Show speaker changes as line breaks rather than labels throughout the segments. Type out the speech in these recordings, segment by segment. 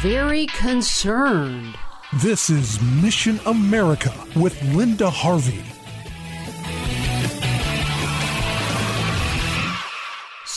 Very concerned.
This is Mission America with Linda Harvey.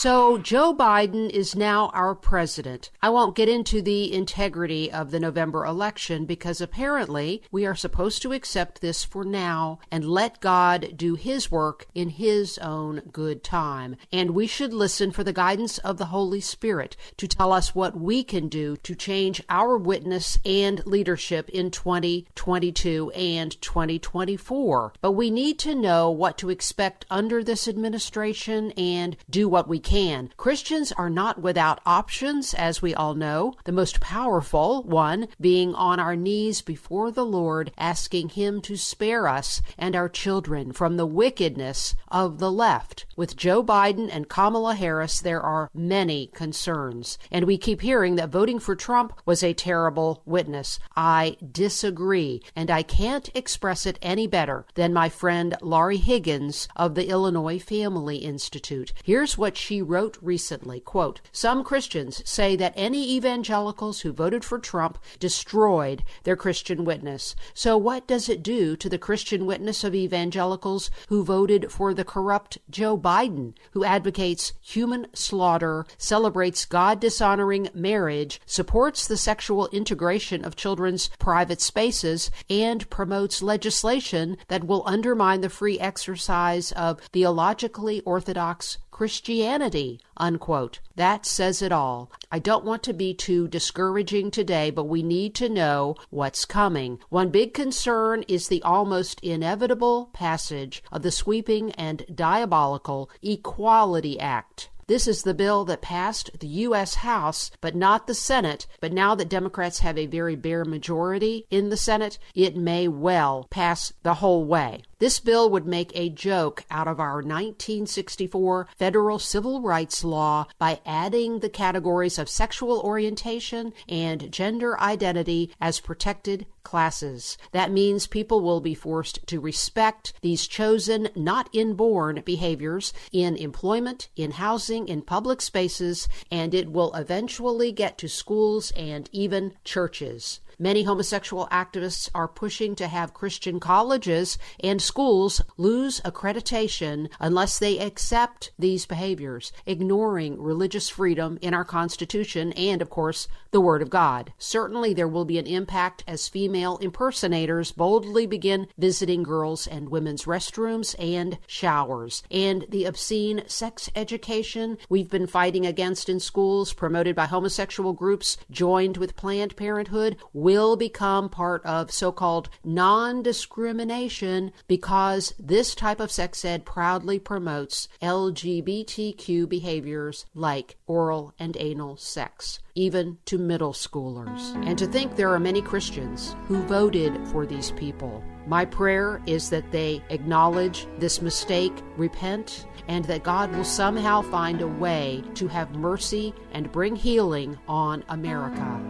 So, Joe Biden is now our president. I won't get into the integrity of the November election because apparently we are supposed to accept this for now and let God do his work in his own good time. And we should listen for the guidance of the Holy Spirit to tell us what we can do to change our witness and leadership in 2022 and 2024. But we need to know what to expect under this administration and do what we can can. Christians are not without options, as we all know, the most powerful one being on our knees before the Lord, asking Him to spare us and our children from the wickedness of the left. With Joe Biden and Kamala Harris, there are many concerns. And we keep hearing that voting for Trump was a terrible witness. I disagree, and I can't express it any better than my friend Laurie Higgins of the Illinois Family Institute. Here's what she wrote recently, quote, Some Christians say that any evangelicals who voted for Trump destroyed their Christian witness. So what does it do to the Christian witness of evangelicals who voted for the corrupt Joe Biden, who advocates human slaughter, celebrates God dishonoring marriage, supports the sexual integration of children's private spaces, and promotes legislation that will undermine the free exercise of theologically orthodox Christianity, unquote. That says it all. I don't want to be too discouraging today, but we need to know what's coming. One big concern is the almost inevitable passage of the sweeping and diabolical Equality Act. This is the bill that passed the U.S. House, but not the Senate. But now that Democrats have a very bare majority in the Senate, it may well pass the whole way. This bill would make a joke out of our 1964 federal civil rights law by adding the categories of sexual orientation and gender identity as protected classes. That means people will be forced to respect these chosen, not inborn behaviors in employment, in housing, in public spaces, and it will eventually get to schools and even churches. Many homosexual activists are pushing to have Christian colleges and schools lose accreditation unless they accept these behaviors, ignoring religious freedom in our Constitution and, of course, the Word of God. Certainly, there will be an impact as female impersonators boldly begin visiting girls' and women's restrooms and showers. And the obscene sex education we've been fighting against in schools, promoted by homosexual groups joined with Planned Parenthood, will become part of so called non discrimination because this type of sex ed proudly promotes LGBTQ behaviors like oral and anal sex even to middle schoolers. And to think there are many Christians who voted for these people. My prayer is that they acknowledge this mistake, repent, and that God will somehow find a way to have mercy and bring healing on America.